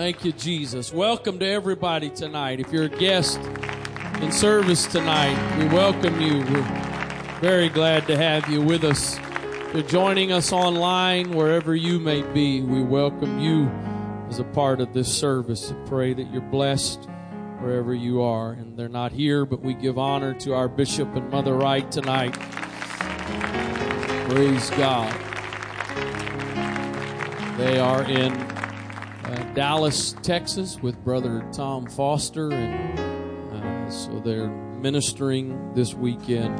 Thank you, Jesus. Welcome to everybody tonight. If you're a guest in service tonight, we welcome you. We're very glad to have you with us. If you're joining us online, wherever you may be, we welcome you as a part of this service. I pray that you're blessed wherever you are. And they're not here, but we give honor to our Bishop and Mother Wright tonight. Praise God. They are in uh, Dallas, Texas, with Brother Tom Foster, and uh, so they're ministering this weekend.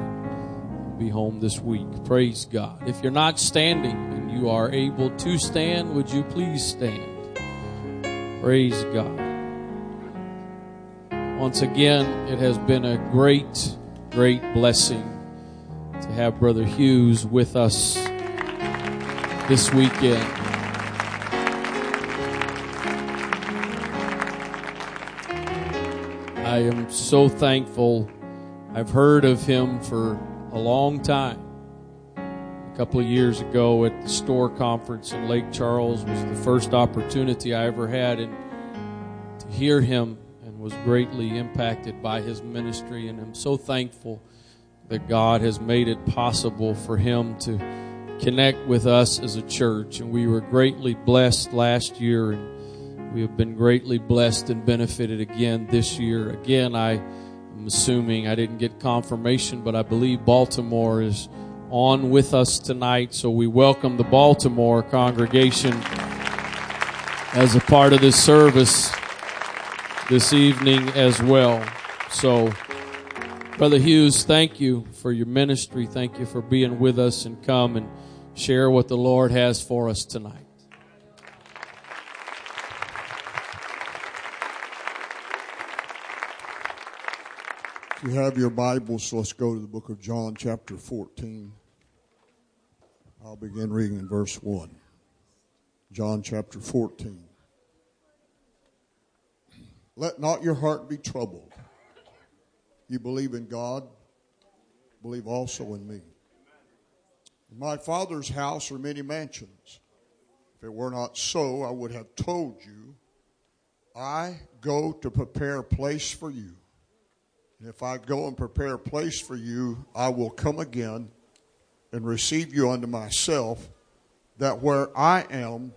Be home this week. Praise God. If you're not standing and you are able to stand, would you please stand? Praise God. Once again, it has been a great, great blessing to have Brother Hughes with us this weekend. I am so thankful. I've heard of him for a long time. A couple of years ago at the store conference in Lake Charles was the first opportunity I ever had and to hear him and was greatly impacted by his ministry and I'm so thankful that God has made it possible for him to connect with us as a church and we were greatly blessed last year and we have been greatly blessed and benefited again this year. Again, I am assuming I didn't get confirmation, but I believe Baltimore is on with us tonight. So we welcome the Baltimore congregation as a part of this service this evening as well. So, Brother Hughes, thank you for your ministry. Thank you for being with us and come and share what the Lord has for us tonight. You have your Bibles, let's go to the book of John, chapter 14. I'll begin reading in verse 1. John chapter 14. Let not your heart be troubled. You believe in God, believe also in me. In my Father's house are many mansions. If it were not so, I would have told you, I go to prepare a place for you. And if I go and prepare a place for you, I will come again and receive you unto myself, that where I am,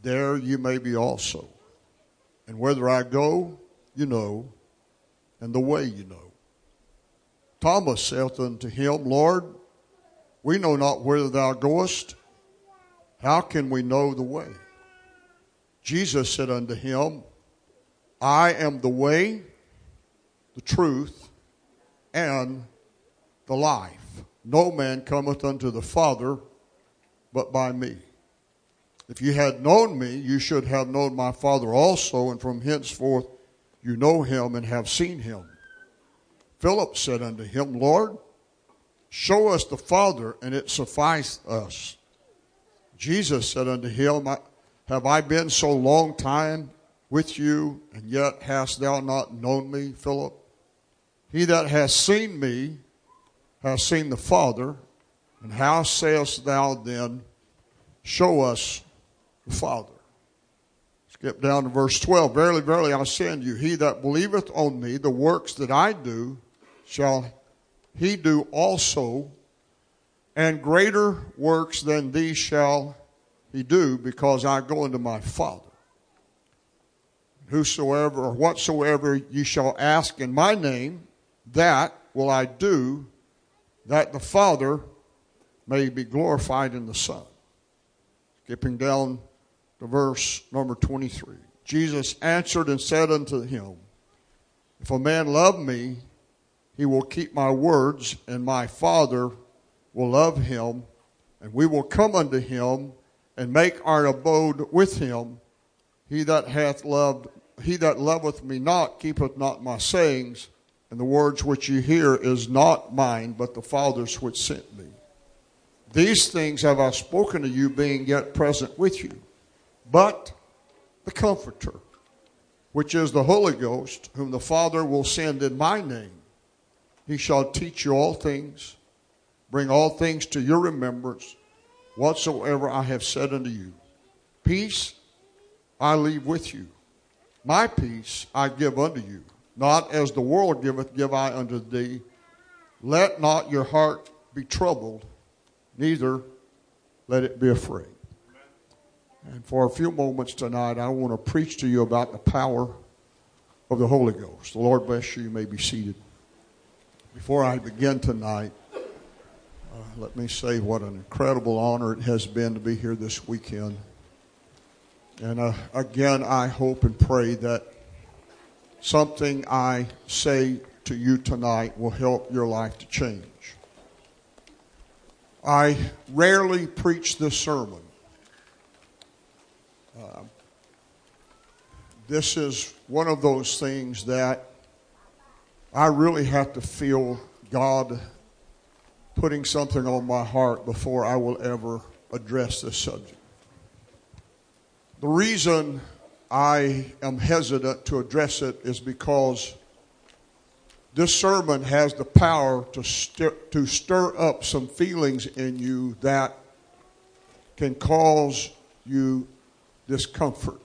there you may be also. And whether I go, you know, and the way you know. Thomas saith unto him, Lord, we know not whither thou goest. How can we know the way? Jesus said unto him, I am the way the truth, and the life. No man cometh unto the Father but by me. If you had known me, you should have known my Father also, and from henceforth you know him and have seen him. Philip said unto him, Lord, show us the Father, and it sufficeth us. Jesus said unto him, Have I been so long time with you, and yet hast thou not known me, Philip? He that has seen me has seen the Father. And how sayest thou then, Show us the Father? Skip down to verse 12. Verily, verily, I say unto you, he that believeth on me, the works that I do, shall he do also, and greater works than these shall he do, because I go unto my Father. Whosoever or whatsoever you shall ask in my name, that will I do, that the Father may be glorified in the Son. Skipping down to verse number 23. Jesus answered and said unto him, If a man love me, he will keep my words, and my Father will love him, and we will come unto him and make our abode with him. He that hath loved, he that loveth me not, keepeth not my sayings, and the words which you hear is not mine, but the Father's which sent me. These things have I spoken to you, being yet present with you. But the Comforter, which is the Holy Ghost, whom the Father will send in my name, he shall teach you all things, bring all things to your remembrance, whatsoever I have said unto you. Peace I leave with you. My peace I give unto you. Not as the world giveth, give I unto thee. Let not your heart be troubled, neither let it be afraid. And for a few moments tonight, I want to preach to you about the power of the Holy Ghost. The Lord bless you. You may be seated. Before I begin tonight, uh, let me say what an incredible honor it has been to be here this weekend. And uh, again, I hope and pray that something I say to you tonight will help your life to change. I rarely preach this sermon. Uh, this is one of those things that I really have to feel God putting something on my heart before I will ever address this subject. The reason I am hesitant to address it is because this sermon has the power to stir, to stir up some feelings in you that can cause you discomfort.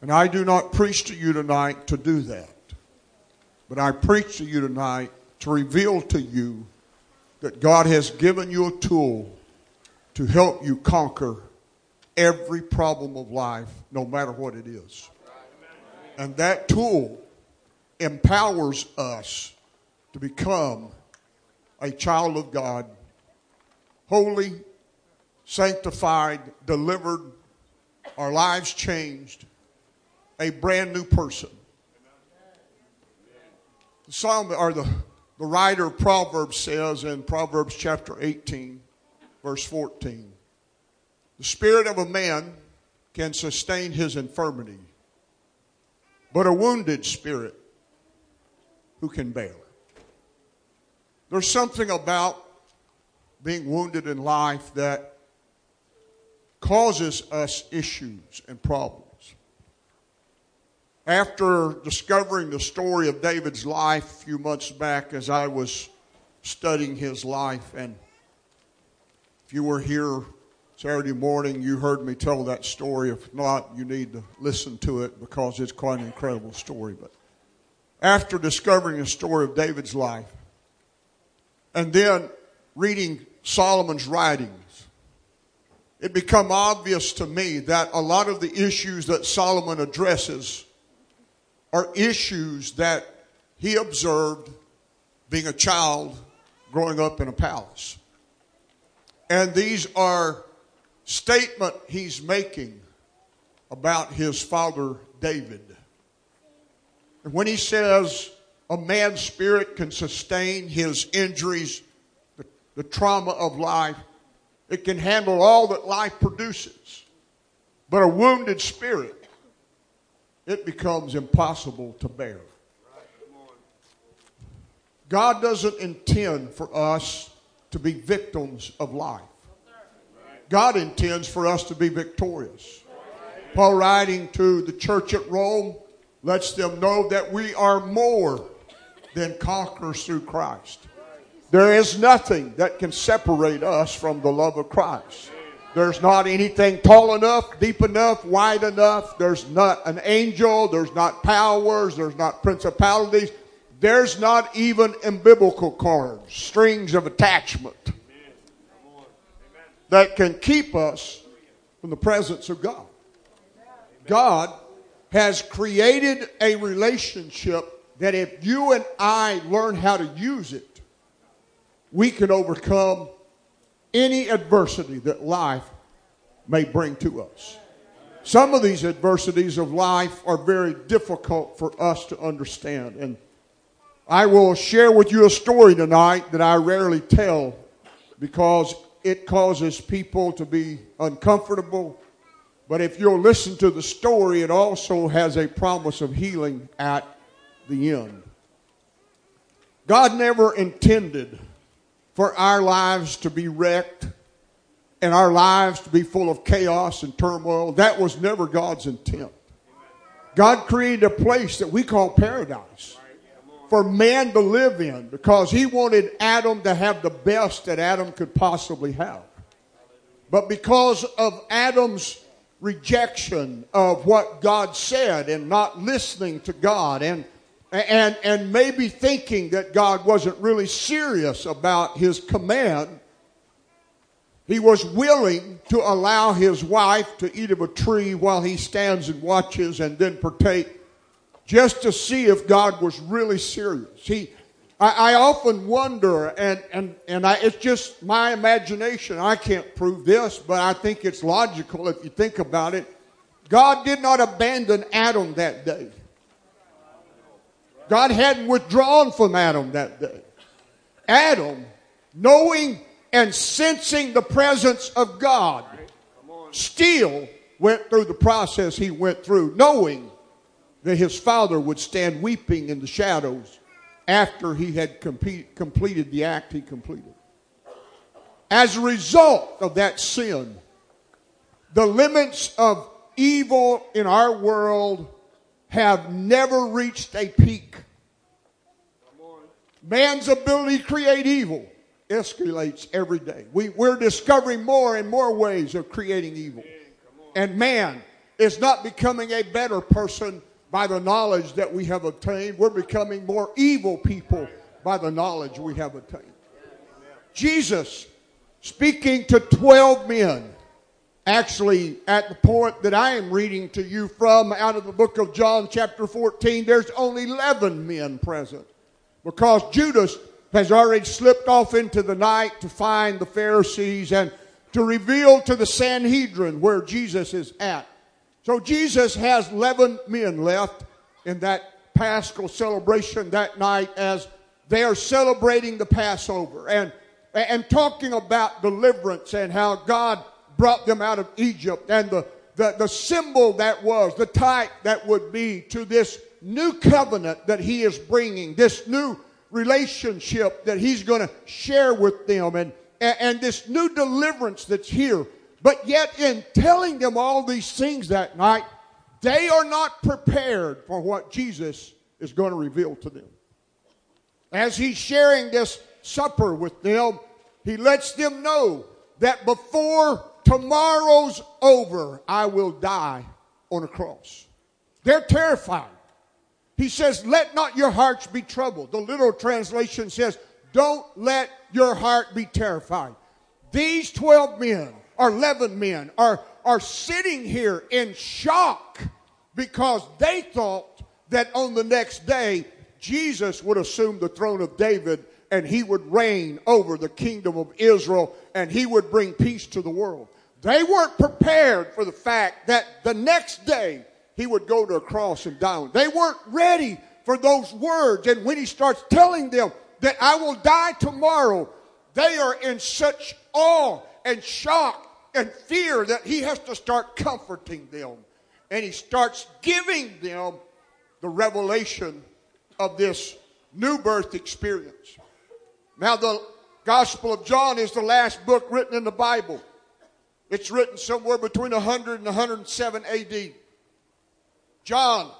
And I do not preach to you tonight to do that. But I preach to you tonight to reveal to you that God has given you a tool to help you conquer every problem of life, no matter what it is. And that tool empowers us to become a child of God, holy, sanctified, delivered, our lives changed, a brand new person. The psalm or the, the writer of Proverbs says in Proverbs chapter 18, verse 14. The spirit of a man can sustain his infirmity, but a wounded spirit, who can bear? There's something about being wounded in life that causes us issues and problems. After discovering the story of David's life a few months back as I was studying his life, and if you were here Saturday morning, you heard me tell that story. If not, you need to listen to it because it's quite an incredible story. But after discovering the story of David's life and then reading Solomon's writings, it became obvious to me that a lot of the issues that Solomon addresses are issues that he observed being a child growing up in a palace. And these are statement he's making about his father David. And when he says a man's spirit can sustain his injuries, the, the trauma of life, it can handle all that life produces. But a wounded spirit, it becomes impossible to bear. God doesn't intend for us to be victims of life. God intends for us to be victorious. Paul, writing to the church at Rome, lets them know that we are more than conquerors through Christ. There is nothing that can separate us from the love of Christ. There's not anything tall enough, deep enough, wide enough. There's not an angel. There's not powers. There's not principalities. There's not even umbilical cords, strings of attachment that can keep us from the presence of God. God has created a relationship that if you and I learn how to use it, we can overcome any adversity that life may bring to us. Some of these adversities of life are very difficult for us to understand. And I will share with you a story tonight that I rarely tell because it causes people to be uncomfortable. But if you'll listen to the story, it also has a promise of healing at the end. God never intended for our lives to be wrecked and our lives to be full of chaos and turmoil. That was never God's intent. God created a place that we call paradise for man to live in because he wanted Adam to have the best that Adam could possibly have. But because of Adam's rejection of what God said and not listening to God and and and maybe thinking that God wasn't really serious about his command he was willing to allow his wife to eat of a tree while he stands and watches and then partake just to see if God was really serious. He, I, I often wonder, and, and, and I, it's just my imagination. I can't prove this, but I think it's logical if you think about it. God did not abandon Adam that day. God hadn't withdrawn from Adam that day. Adam, knowing and sensing the presence of God, still went through the process he went through, knowing that his father would stand weeping in the shadows after he had compete, completed the act he completed. As a result of that sin, the limits of evil in our world have never reached a peak. Man's ability to create evil escalates every day. We, we're discovering more and more ways of creating evil. And man is not becoming a better person by the knowledge that we have obtained. We're becoming more evil people by the knowledge we have obtained. Jesus, speaking to 12 men, actually, at the point that I am reading to you from out of the book of John, chapter 14, there's only 11 men present because Judas has already slipped off into the night to find the Pharisees and to reveal to the Sanhedrin where Jesus is at. So Jesus has 11 men left in that Paschal celebration that night as they are celebrating the Passover and, and talking about deliverance and how God brought them out of Egypt and the, the, the symbol that was, the type that would be to this new covenant that he is bringing, this new relationship that he's going to share with them and, and, and this new deliverance that's here. But yet, in telling them all these things that night, they are not prepared for what Jesus is going to reveal to them. As he's sharing this supper with them, he lets them know that before tomorrow's over, I will die on a cross. They're terrified. He says, Let not your hearts be troubled. The literal translation says, Don't let your heart be terrified. These 12 men, or 11 men, are, are sitting here in shock because they thought that on the next day, Jesus would assume the throne of David and he would reign over the kingdom of Israel and he would bring peace to the world. They weren't prepared for the fact that the next day he would go to a cross and die. They weren't ready for those words. And when he starts telling them that I will die tomorrow, they are in such awe and shock and fear that he has to start comforting them. And he starts giving them the revelation of this new birth experience. Now, the Gospel of John is the last book written in the Bible. It's written somewhere between 100 and 107 AD. John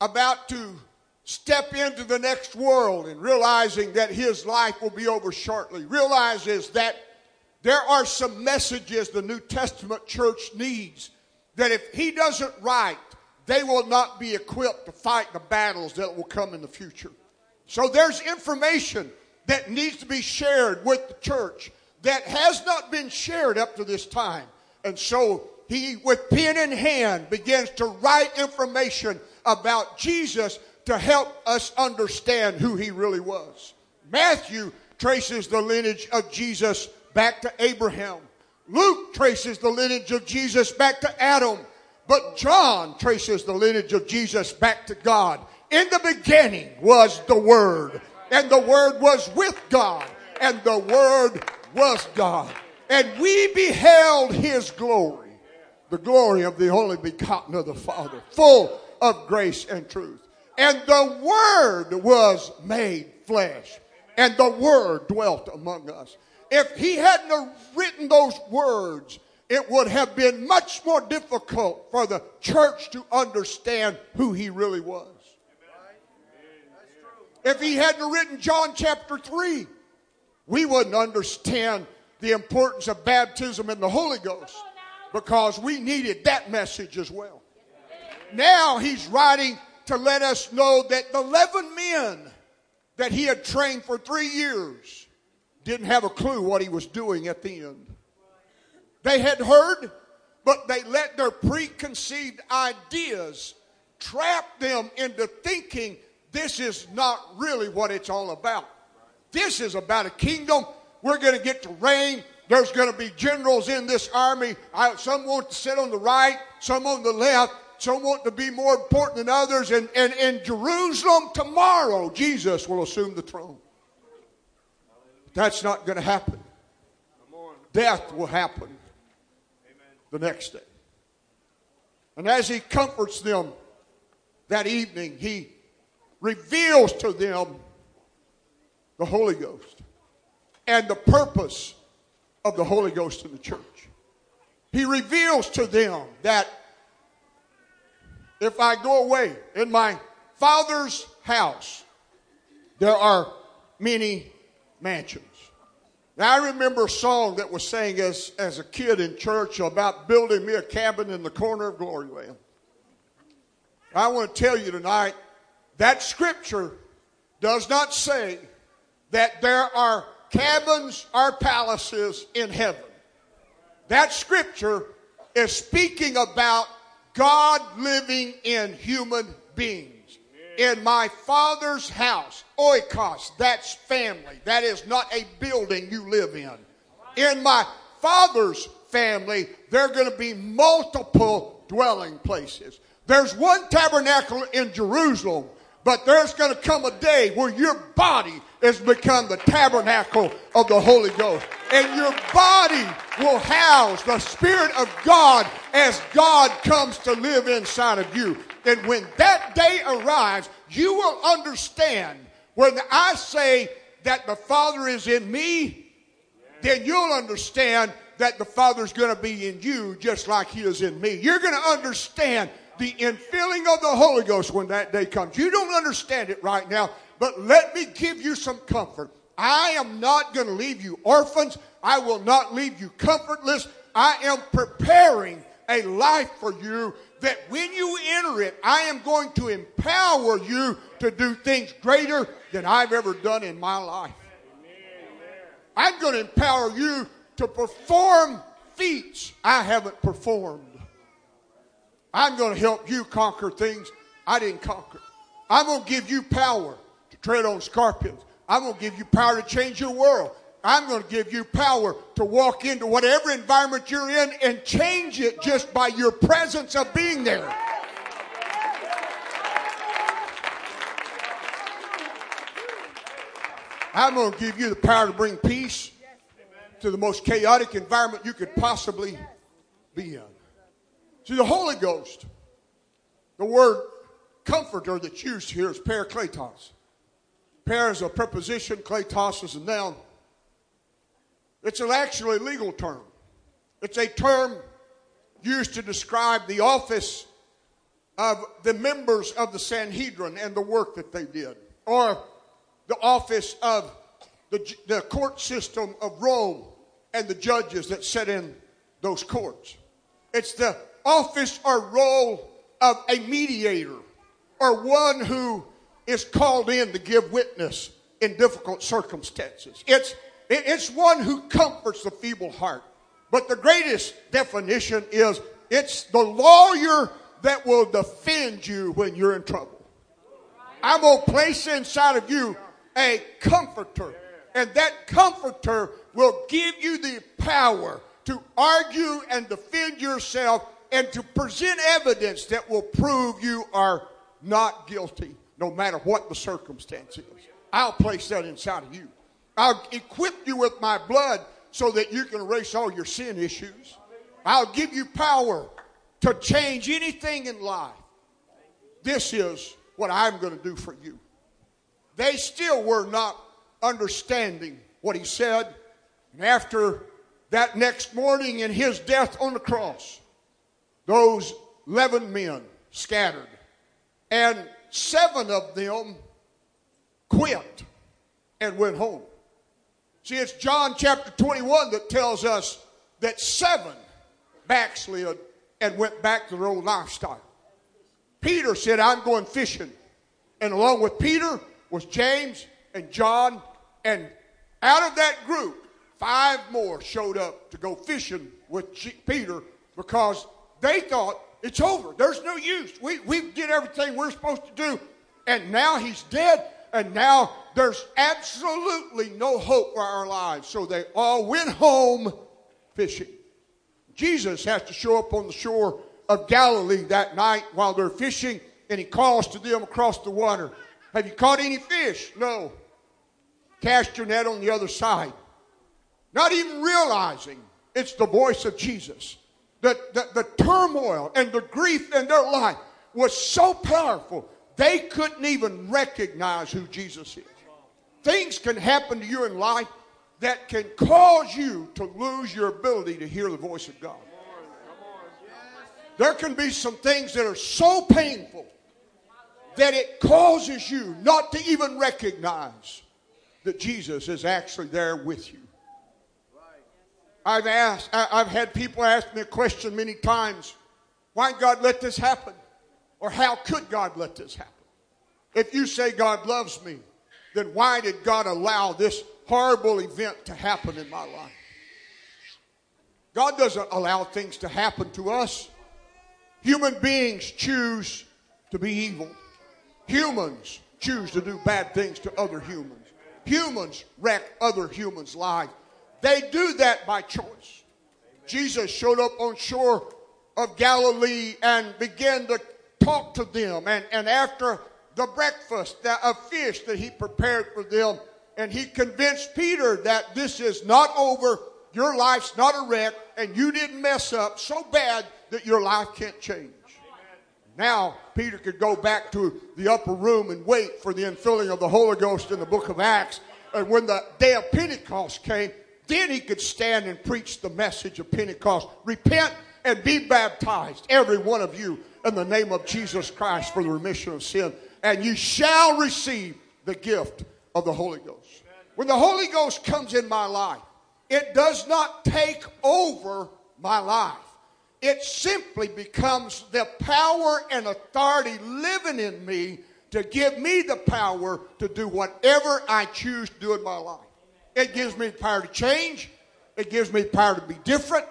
about to step into the next world and realizing that his life will be over shortly, realizes that there are some messages the New Testament church needs that if he doesn't write, they will not be equipped to fight the battles that will come in the future. So there's information that needs to be shared with the church that has not been shared up to this time. And so he, with pen in hand, begins to write information about Jesus to help us understand who he really was. Matthew traces the lineage of Jesus back to Abraham. Luke traces the lineage of Jesus back to Adam. But John traces the lineage of Jesus back to God. In the beginning was the Word, and the Word was with God, and the Word was God. And we beheld His glory the glory of the only begotten of the Father, full of grace and truth. And the Word was made flesh, and the Word dwelt among us. If he hadn't written those words, it would have been much more difficult for the church to understand who he really was. If he hadn't written John chapter 3, we wouldn't understand the importance of baptism in the Holy Ghost. because we needed that message as well. Now he's writing to let us know that the 11 men that he had trained for three years didn't have a clue what he was doing at the end. They had heard, but they let their preconceived ideas trap them into thinking this is not really what it's all about. This is about a kingdom. We're going to get to reign. There's going to be generals in this army. I, some want to sit on the right, some on the left. Some want to be more important than others. And, and in Jerusalem tomorrow, Jesus will assume the throne. That's not going to happen. Death will happen the next day. And as he comforts them that evening, he reveals to them the Holy Ghost and the purpose of the Holy Ghost in the church. He reveals to them that if I go away in my father's house, there are many mansions. Now, I remember a song that was sang as, as a kid in church about building me a cabin in the corner of Gloryland. I want to tell you tonight that scripture does not say that there are cabins or palaces in heaven. That scripture is speaking about God living in human beings in my father's house, oikos, that's family. That is not a building you live in. In my father's family, there are going to be multiple dwelling places. There's one tabernacle in Jerusalem, but there's going to come a day where your body has become the tabernacle of the Holy Ghost. And your body will house the Spirit of God as God comes to live inside of you. And when that day arrives, you will understand when I say that the Father is in me, then you'll understand that the Father's going to be in you just like He is in me. You're going to understand the infilling of the Holy Ghost when that day comes. You don't understand it right now, but let me give you some comfort. I am not going to leave you orphans. I will not leave you comfortless. I am preparing a life for you that when you enter it, I am going to empower you to do things greater than I've ever done in my life. I'm going to empower you to perform feats I haven't performed. I'm going to help you conquer things I didn't conquer. I'm going to give you power to tread on scorpions. I'm going to give you power to change your world. I'm going to give you power to walk into whatever environment you're in and change it just by your presence of being there. I'm going to give you the power to bring peace to the most chaotic environment you could possibly be in. See, the Holy Ghost, the word comforter that's used here is parakletos. Par is a preposition, kletos is a noun. It's an actually legal term. It's a term used to describe the office of the members of the Sanhedrin and the work that they did, or the office of the, the court system of Rome and the judges that sit in those courts. It's the office or role of a mediator or one who is called in to give witness in difficult circumstances. It's it's one who comforts the feeble heart. But the greatest definition is it's the lawyer that will defend you when you're in trouble. I'm going to place inside of you a comforter. And that comforter will give you the power to argue and defend yourself and to present evidence that will prove you are not guilty, no matter what the circumstance is. I'll place that inside of you. I'll equip you with my blood so that you can erase all your sin issues. I'll give you power to change anything in life. This is what I'm going to do for you. They still were not understanding what he said. And after that next morning in his death on the cross, those 11 men scattered. And seven of them quit and went home. See, it's John chapter 21 that tells us that seven backslid and went back to their old lifestyle. Peter said, I'm going fishing. And along with Peter was James and John. And out of that group, five more showed up to go fishing with Peter because they thought it's over. There's no use. We, we did everything we're supposed to do. And now he's dead. And now there's absolutely no hope for our lives. So they all went home fishing. Jesus has to show up on the shore of Galilee that night while they're fishing, and he calls to them across the water Have you caught any fish? No. Cast your net on the other side. Not even realizing it's the voice of Jesus. The, the, the turmoil and the grief in their life was so powerful, they couldn't even recognize who Jesus is. Things can happen to you in life that can cause you to lose your ability to hear the voice of God. There can be some things that are so painful that it causes you not to even recognize that Jesus is actually there with you. I've asked, I've had people ask me a question many times why God let this happen? Or how could God let this happen? If you say God loves me, then why did God allow this horrible event to happen in my life? God doesn't allow things to happen to us. Human beings choose to be evil. Humans choose to do bad things to other humans. Humans wreck other humans' lives. They do that by choice. Jesus showed up on shore of Galilee and began to talk to them. And, and after the breakfast of fish that he prepared for them, and he convinced Peter that this is not over, your life's not a wreck, and you didn't mess up so bad that your life can't change. Now, Peter could go back to the upper room and wait for the infilling of the Holy Ghost in the book of Acts. And when the day of Pentecost came, then he could stand and preach the message of Pentecost. Repent and be baptized, every one of you, in the name of Jesus Christ for the remission of sin. And you shall receive the gift of the Holy Ghost. When the Holy Ghost comes in my life, it does not take over my life. It simply becomes the power and authority living in me to give me the power to do whatever I choose to do in my life. It gives me the power to change. It gives me the power to be different.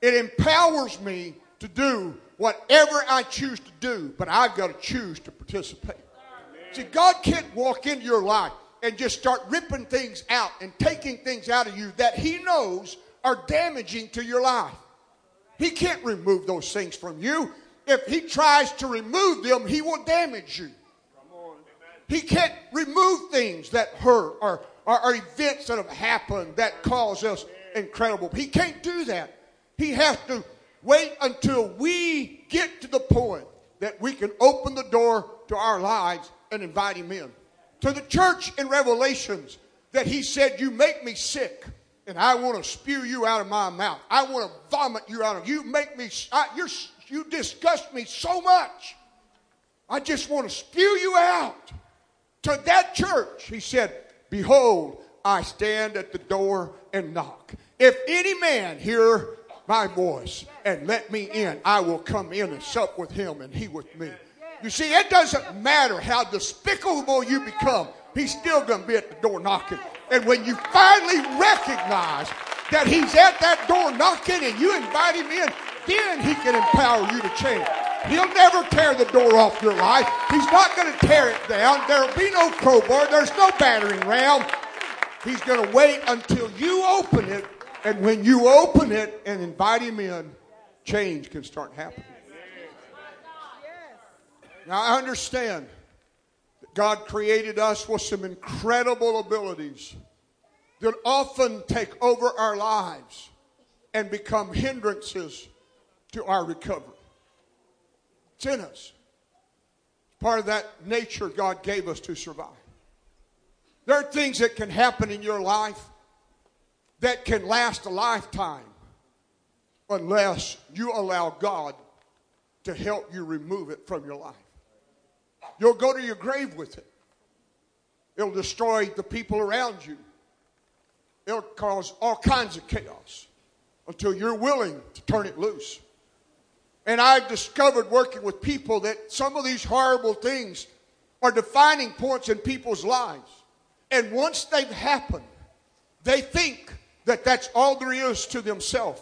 It empowers me to do whatever I choose to do, but I've got to choose to participate. See, God can't walk into your life and just start ripping things out and taking things out of you that He knows are damaging to your life. He can't remove those things from you. If He tries to remove them, He will damage you. He can't remove things that hurt or, or, or events that have happened that cause us incredible. He can't do that. He has to wait until we get to the point that we can open the door to our lives and invite Him in. To the church in Revelations, that He said, You make me sick, and I want to spew you out of my mouth. I want to vomit you out of you. Make me, I, you're, you disgust me so much. I just want to spew you out to that church, he said, Behold, I stand at the door and knock. If any man hear my voice and let me in, I will come in and sup with him and he with me. You see, it doesn't matter how despicable you become, he's still going to be at the door knocking. And when you finally recognize that he's at that door knocking and you invite him in, then he can empower you to change. He'll never tear the door off your life. He's not going to tear it down. There'll be no crowbar. There's no battering ram. He's going to wait until you open it. And when you open it and invite him in, change can start happening. Now, I understand that God created us with some incredible abilities that often take over our lives and become hindrances to our recovery. It's in us. Part of that nature God gave us to survive. There are things that can happen in your life that can last a lifetime unless you allow God to help you remove it from your life. You'll go to your grave with it. It'll destroy the people around you. It'll cause all kinds of chaos until you're willing to turn it loose. And I've discovered working with people that some of these horrible things are defining points in people's lives. And once they've happened, they think that that's all there is to themselves.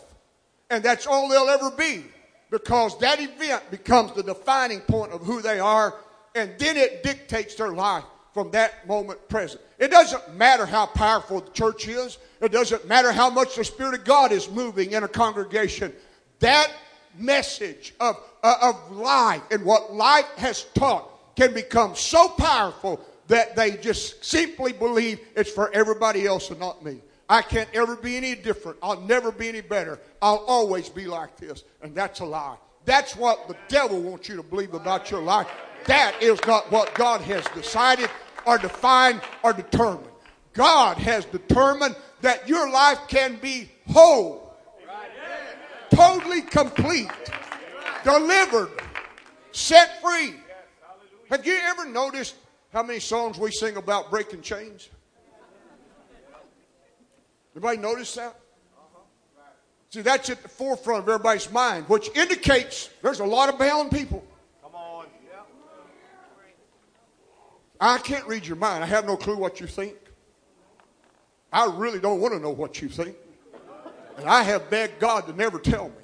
And that's all they'll ever be. Because that event becomes the defining point of who they are. And then it dictates their life from that moment present. It doesn't matter how powerful the church is. It doesn't matter how much the Spirit of God is moving in a congregation. That message of, uh, of life and what life has taught can become so powerful that they just simply believe it's for everybody else and not me. I can't ever be any different. I'll never be any better. I'll always be like this. And that's a lie. That's what the devil wants you to believe about your life. That is not what God has decided or defined or determined. God has determined that your life can be whole, totally complete, delivered, set free. Have you ever noticed how many songs we sing about breaking chains? Everybody notice that? See, that's at the forefront of everybody's mind, which indicates there's a lot of bound people. Come on. I can't read your mind. I have no clue what you think. I really don't want to know what you think. And I have begged God to never tell me.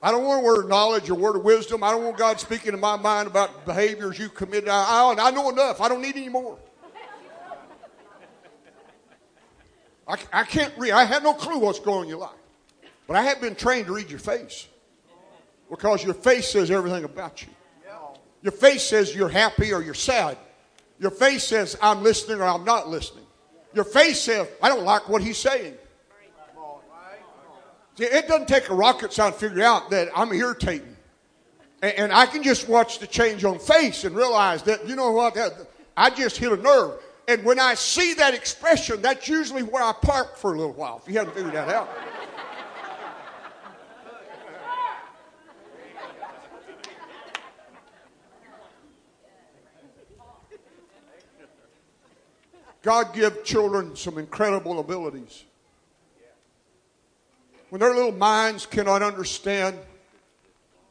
I don't want a word of knowledge or word of wisdom. I don't want God speaking in my mind about behaviors you committed. I, I, I know enough. I don't need any more. I, I can't read. I have no clue what's going on in your life. But I have been trained to read your face. Because your face says everything about you. Your face says you're happy or you're sad. Your face says I'm listening or I'm not listening. Your face says I don't like what he's saying. See, it doesn't take a rocket scientist to figure out that I'm irritating. And, and I can just watch the change on face and realize that, you know what, that, I just hit a nerve. And when I see that expression, that's usually where I park for a little while, if you haven't figured that out. God give children some incredible abilities. When their little minds cannot understand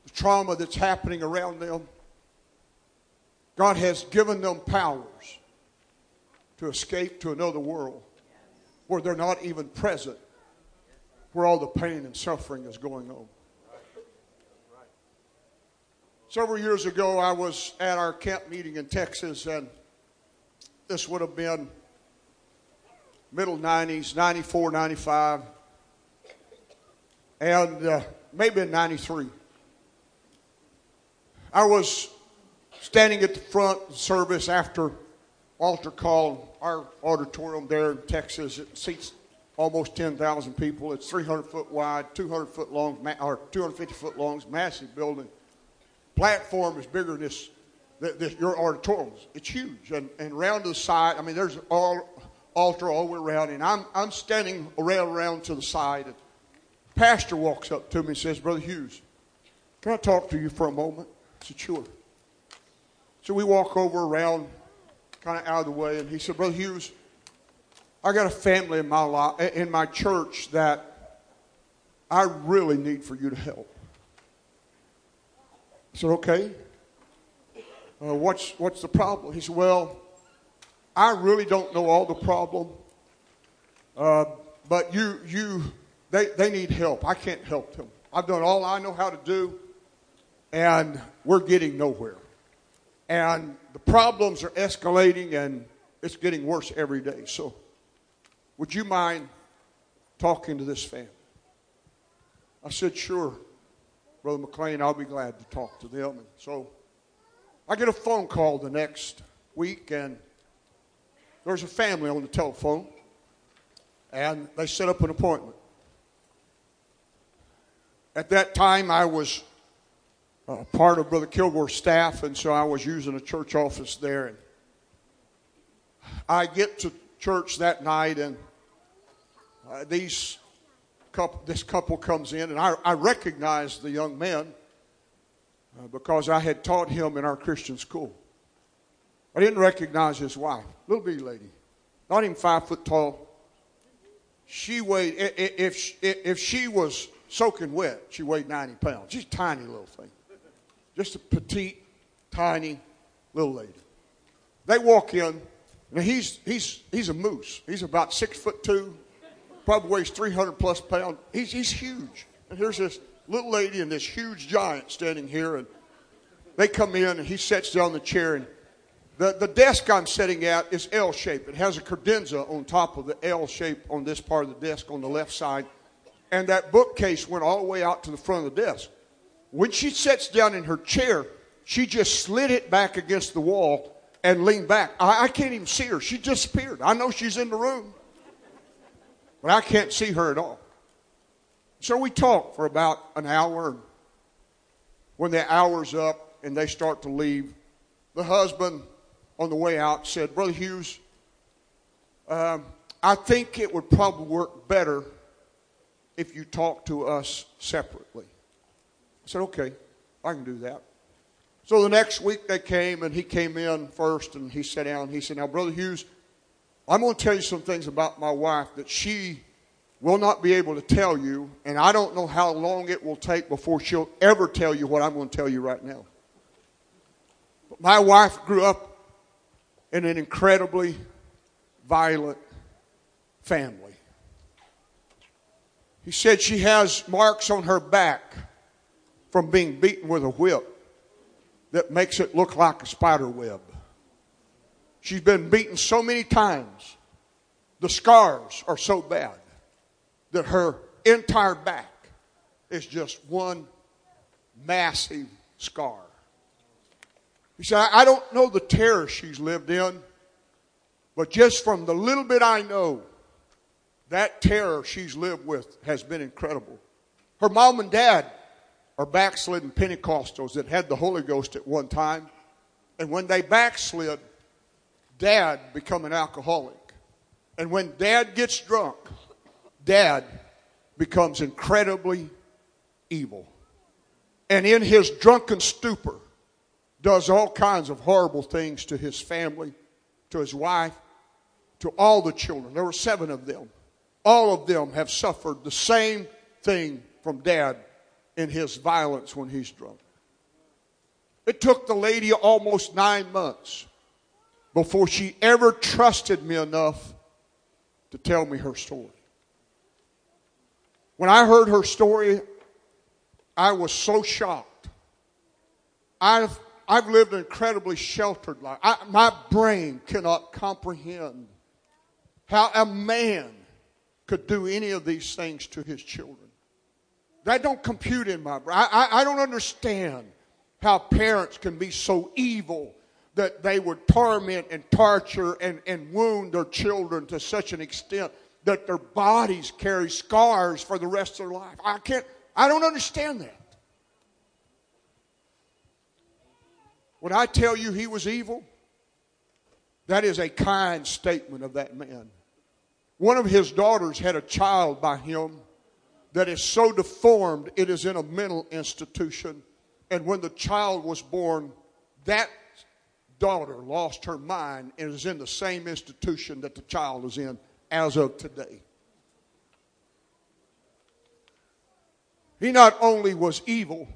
the trauma that's happening around them, God has given them powers to escape to another world where they're not even present, where all the pain and suffering is going on. Several years ago, I was at our camp meeting in Texas, and this would have been middle 90s, 94, 95, and uh, maybe in 93. I was standing at the front service after altar call, our auditorium there in Texas. It seats almost 10,000 people. It's 300 foot wide, 200 foot long, or 250 foot long, massive building. Platform is bigger than this, your auditorium. It's huge. And, and around the side, I mean, there's all altar all the way around, and I'm, I'm standing around, around to the side. And pastor walks up to me and says, Brother Hughes, can I talk to you for a moment? I said, Sure. So we walk over around kind of out of the way, and he said, Brother Hughes, I got a family in my life, in my church that I really need for you to help. I said, Okay. Uh, what's what's the problem? He said, Well, I really don't know all the problem, uh, but you you they they need help. I can't help them. I've done all I know how to do, and we're getting nowhere. And the problems are escalating and it's getting worse every day. So, would you mind talking to this family? I said, Sure, Brother McLean, I'll be glad to talk to them. And so, I get a phone call the next week, and there's a family on the telephone, and they set up an appointment. At that time, I was uh, part of Brother Kilgore's staff, and so I was using a church office there. And I get to church that night, and uh, these couple, this couple comes in, and I, I recognize the young man uh, because I had taught him in our Christian school. I didn't recognize his wife, little bitty lady, not even five foot tall. she weighed, if, if she was soaking wet, she weighed 90 pounds. She's a tiny little thing. Just a petite, tiny little lady. They walk in. Now he's, he's, he's a moose. He's about six foot two, probably weighs 300 plus pounds. He's, he's huge. And here's this little lady and this huge giant standing here. And they come in and he sits down the chair and the, the desk I'm sitting at is L shaped. It has a credenza on top of the L shape on this part of the desk on the left side. And that bookcase went all the way out to the front of the desk. When she sits down in her chair, she just slid it back against the wall and leaned back. I, I can't even see her. She disappeared. I know she's in the room, but I can't see her at all. So we talk for about an hour. When the hour's up and they start to leave, the husband on the way out said, Brother Hughes, um, I think it would probably work better if you talk to us separately. I said, okay, I can do that. So the next week they came and he came in first and he sat down. He said, Now, Brother Hughes, I'm going to tell you some things about my wife that she will not be able to tell you, and I don't know how long it will take before she'll ever tell you what I'm going to tell you right now. But my wife grew up in an incredibly violent family. He said she has marks on her back from being beaten with a whip that makes it look like a spider web. She's been beaten so many times, the scars are so bad that her entire back is just one massive scar. He said, I don't know the terror she's lived in, but just from the little bit I know, that terror she's lived with has been incredible. Her mom and dad are backslidden Pentecostals that had the Holy Ghost at one time. And when they backslid, dad become an alcoholic. And when dad gets drunk, dad becomes incredibly evil. And in his drunken stupor, does all kinds of horrible things to his family, to his wife, to all the children. There were seven of them. All of them have suffered the same thing from dad in his violence when he's drunk. It took the lady almost nine months before she ever trusted me enough to tell me her story. When I heard her story, I was so shocked. I've I've lived an incredibly sheltered life. I, my brain cannot comprehend how a man could do any of these things to his children. That don't compute in my brain. I, I, I don't understand how parents can be so evil that they would torment and torture and, and wound their children to such an extent that their bodies carry scars for the rest of their life. I can't, I don't understand that. When I tell you he was evil, that is a kind statement of that man. One of his daughters had a child by him that is so deformed it is in a mental institution. And when the child was born, that daughter lost her mind and is in the same institution that the child is in as of today. He not only was evil,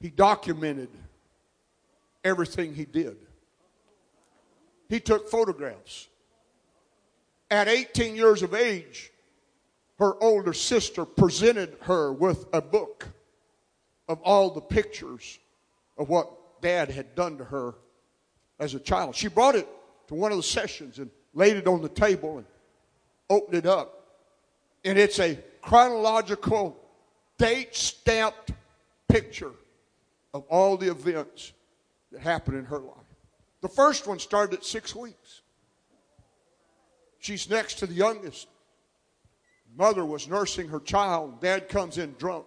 he documented everything he did. He took photographs. At 18 years of age, her older sister presented her with a book of all the pictures of what dad had done to her as a child. She brought it to one of the sessions and laid it on the table and opened it up. And it's a chronological, date stamped picture of all the events that happened in her life. The first one started at six weeks. She's next to the youngest. Mother was nursing her child. Dad comes in drunk,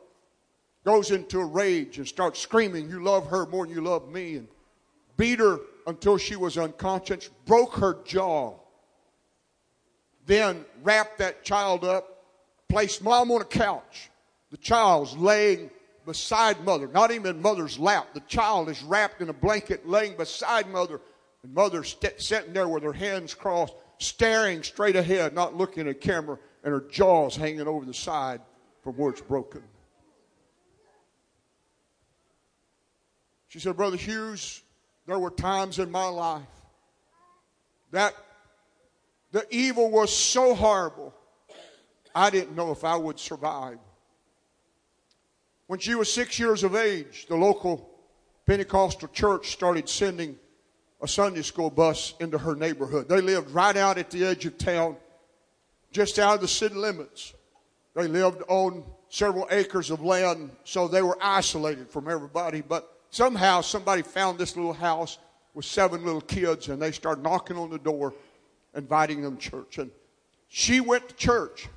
goes into a rage and starts screaming, You love her more than you love me, and beat her until she was unconscious, broke her jaw. Then wrapped that child up, placed mom on a couch. The child's laying beside mother, not even in mother's lap. The child is wrapped in a blanket laying beside mother, and mother st- sitting there with her hands crossed, staring straight ahead, not looking at camera, and her jaws hanging over the side from where it's broken. She said, Brother Hughes, there were times in my life that the evil was so horrible, I didn't know if I would survive. When she was six years of age, the local Pentecostal church started sending a Sunday school bus into her neighborhood. They lived right out at the edge of town, just out of the city limits. They lived on several acres of land, so they were isolated from everybody. But somehow somebody found this little house with seven little kids, and they started knocking on the door, inviting them to church. And she went to church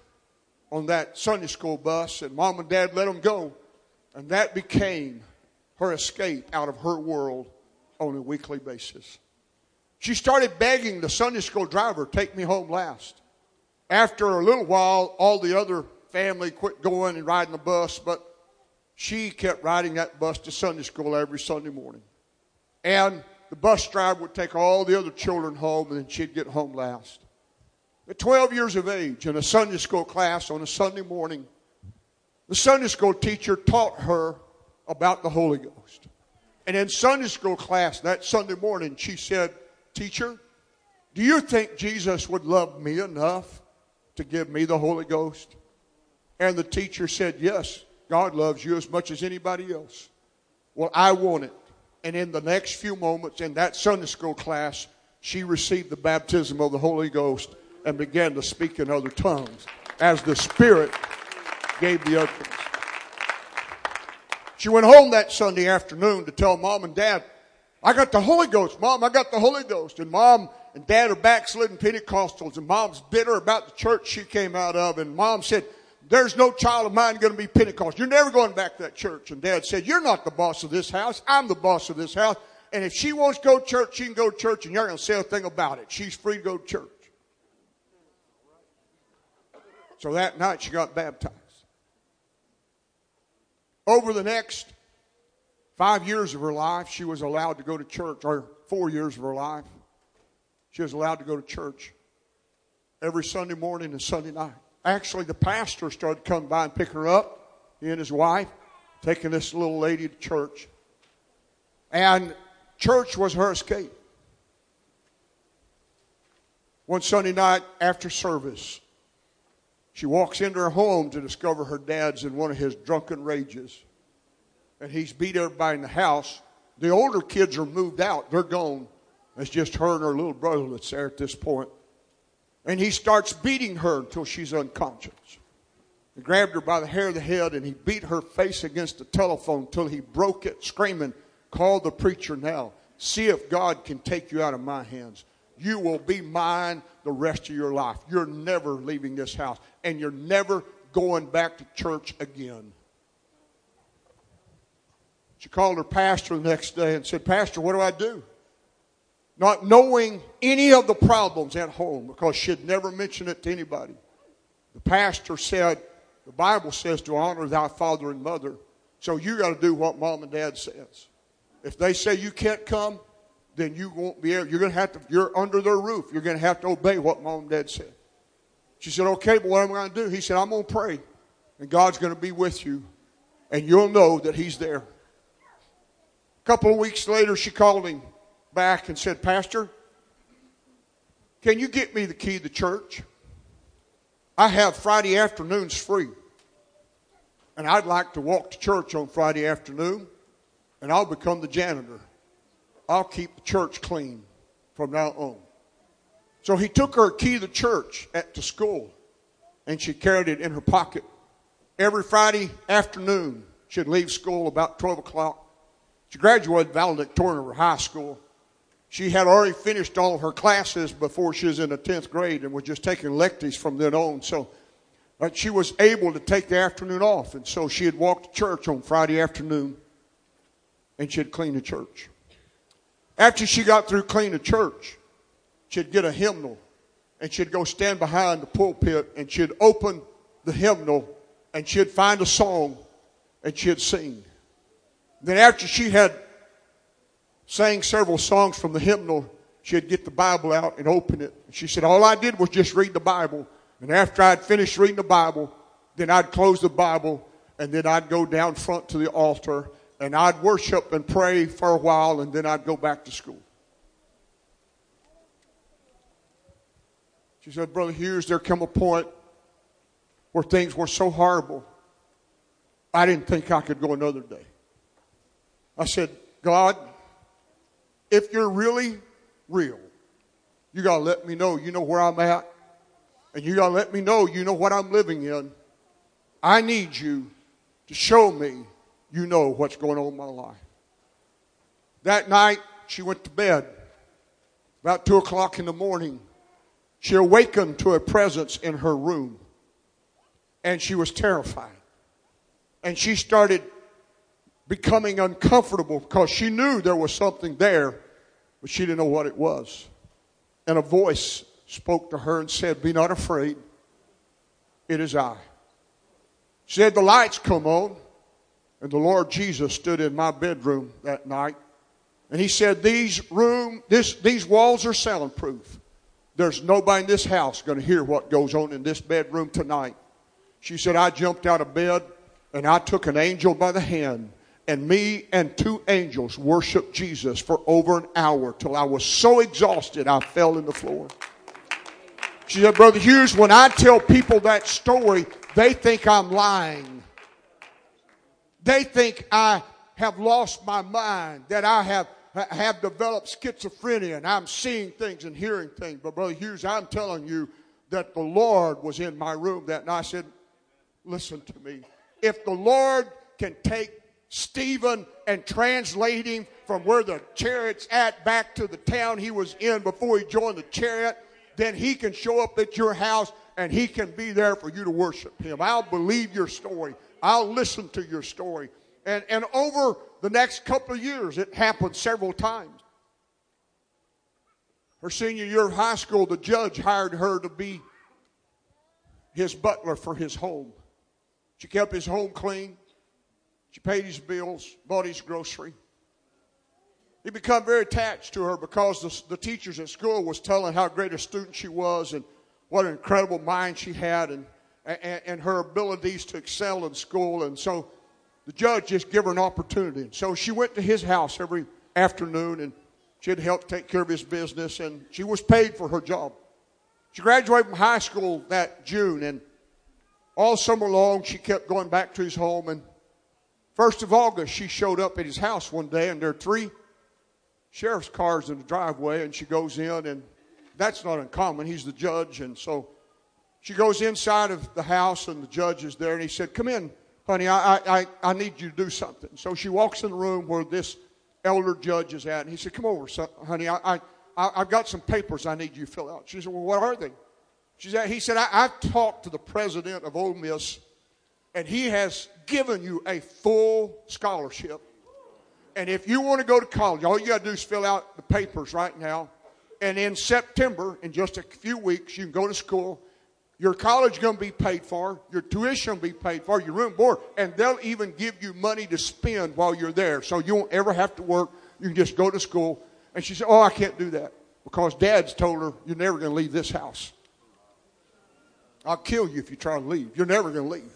on that Sunday school bus, and mom and dad let them go. And that became her escape out of her world on a weekly basis. She started begging the Sunday school driver, take me home last. After a little while, all the other family quit going and riding the bus, but she kept riding that bus to Sunday school every Sunday morning. And the bus driver would take all the other children home, and then she'd get home last. At 12 years of age, in a Sunday school class on a Sunday morning, the Sunday school teacher taught her about the Holy Ghost. And in Sunday school class that Sunday morning, she said, Teacher, do you think Jesus would love me enough to give me the Holy Ghost? And the teacher said, Yes, God loves you as much as anybody else. Well, I want it. And in the next few moments in that Sunday school class, she received the baptism of the Holy Ghost and began to speak in other tongues as the Spirit gave the utterance. She went home that Sunday afternoon to tell mom and dad, I got the Holy Ghost, mom, I got the Holy Ghost. And mom and dad are backslidden Pentecostals, and mom's bitter about the church she came out of. And mom said, There's no child of mine going to be Pentecostal. You're never going back to that church. And dad said, You're not the boss of this house. I'm the boss of this house. And if she wants to go to church, she can go to church, and you're going to say a thing about it. She's free to go to church. So that night she got baptized. Over the next five years of her life, she was allowed to go to church, or four years of her life, she was allowed to go to church every Sunday morning and Sunday night. Actually, the pastor started coming by and picking her up, he and his wife, taking this little lady to church. And church was her escape. One Sunday night after service, she walks into her home to discover her dad's in one of his drunken rages. And he's beat everybody in the house. The older kids are moved out, they're gone. It's just her and her little brother that's there at this point. And he starts beating her until she's unconscious. He grabbed her by the hair of the head and he beat her face against the telephone until he broke it, screaming, Call the preacher now. See if God can take you out of my hands. You will be mine the rest of your life. You're never leaving this house, and you're never going back to church again. She called her pastor the next day and said, Pastor, what do I do? Not knowing any of the problems at home because she'd never mentioned it to anybody. The pastor said, The Bible says to honor thy father and mother. So you got to do what mom and dad says. If they say you can't come, then you won't be able, you're going to have to, you're under their roof. You're going to have to obey what mom and dad said. She said, okay, but what am I going to do? He said, I'm going to pray, and God's going to be with you, and you'll know that He's there. A couple of weeks later, she called him back and said, Pastor, can you get me the key to the church? I have Friday afternoons free, and I'd like to walk to church on Friday afternoon, and I'll become the janitor. I'll keep the church clean from now on. So he took her key to the church at to school, and she carried it in her pocket. Every Friday afternoon, she'd leave school about 12 o'clock. She graduated valedictorian of her high school. She had already finished all of her classes before she was in the 10th grade and was just taking electives from then on. So uh, she was able to take the afternoon off. And so she had walked to church on Friday afternoon and she'd clean the church. After she got through cleaning the church, she'd get a hymnal and she'd go stand behind the pulpit and she'd open the hymnal and she'd find a song and she'd sing. Then after she had sang several songs from the hymnal, she'd get the Bible out and open it. She said, All I did was just read the Bible. And after I'd finished reading the Bible, then I'd close the Bible and then I'd go down front to the altar and I'd worship and pray for a while and then I'd go back to school. She said, Brother Hughes, there come a point where things were so horrible, I didn't think I could go another day. I said, God, if you're really real, you got to let me know you know where I'm at, and you got to let me know you know what I'm living in. I need you to show me you know what's going on in my life. That night, she went to bed. About 2 o'clock in the morning, she awakened to a presence in her room, and she was terrified. And she started becoming uncomfortable because she knew there was something there, but she didn't know what it was. And a voice spoke to her and said, Be not afraid, it is I. She said, The lights come on, and the Lord Jesus stood in my bedroom that night. And he said, These room, this, these walls are soundproof. There's nobody in this house going to hear what goes on in this bedroom tonight. She said, I jumped out of bed and I took an angel by the hand and me and two angels worshiped Jesus for over an hour till I was so exhausted I fell in the floor. She said, Brother Hughes, when I tell people that story, they think I'm lying. They think I have lost my mind, that I have, have developed schizophrenia and I'm seeing things and hearing things. But Brother Hughes, I'm telling you that the Lord was in my room that night. I said, Listen to me. If the Lord can take Stephen and translate him from where the chariot's at back to the town he was in before he joined the chariot, then he can show up at your house and he can be there for you to worship him. I'll believe your story. I'll listen to your story. And, and over the next couple of years, it happened several times. Her senior year of high school, the judge hired her to be his butler for his home. She kept his home clean. She paid his bills, bought his grocery. He became very attached to her because the, the teachers at school was telling how great a student she was and what an incredible mind she had and, and, and her abilities to excel in school. And so the judge just gave her an opportunity. And so she went to his house every afternoon and she'd help take care of his business and she was paid for her job. She graduated from high school that June and all summer long she kept going back to his home and First of August, she showed up at his house one day, and there are three sheriff's cars in the driveway, and she goes in, and that's not uncommon. He's the judge, and so she goes inside of the house, and the judge is there, and he said, "Come in, honey. I I I need you to do something." So she walks in the room where this elder judge is at, and he said, "Come over, son, honey. I I I've got some papers I need you to fill out." She said, "Well, what are they?" She said, "He said I, I've talked to the president of Ole Miss." and He has given you a full scholarship. And if you want to go to college, all you got to do is fill out the papers right now. And in September, in just a few weeks, you can go to school. Your college going to be paid for. Your tuition will be paid for. Your room and board, and they'll even give you money to spend while you're there, so you won't ever have to work. You can just go to school. And she said, "Oh, I can't do that because Dad's told her you're never going to leave this house. I'll kill you if you try to leave. You're never going to leave."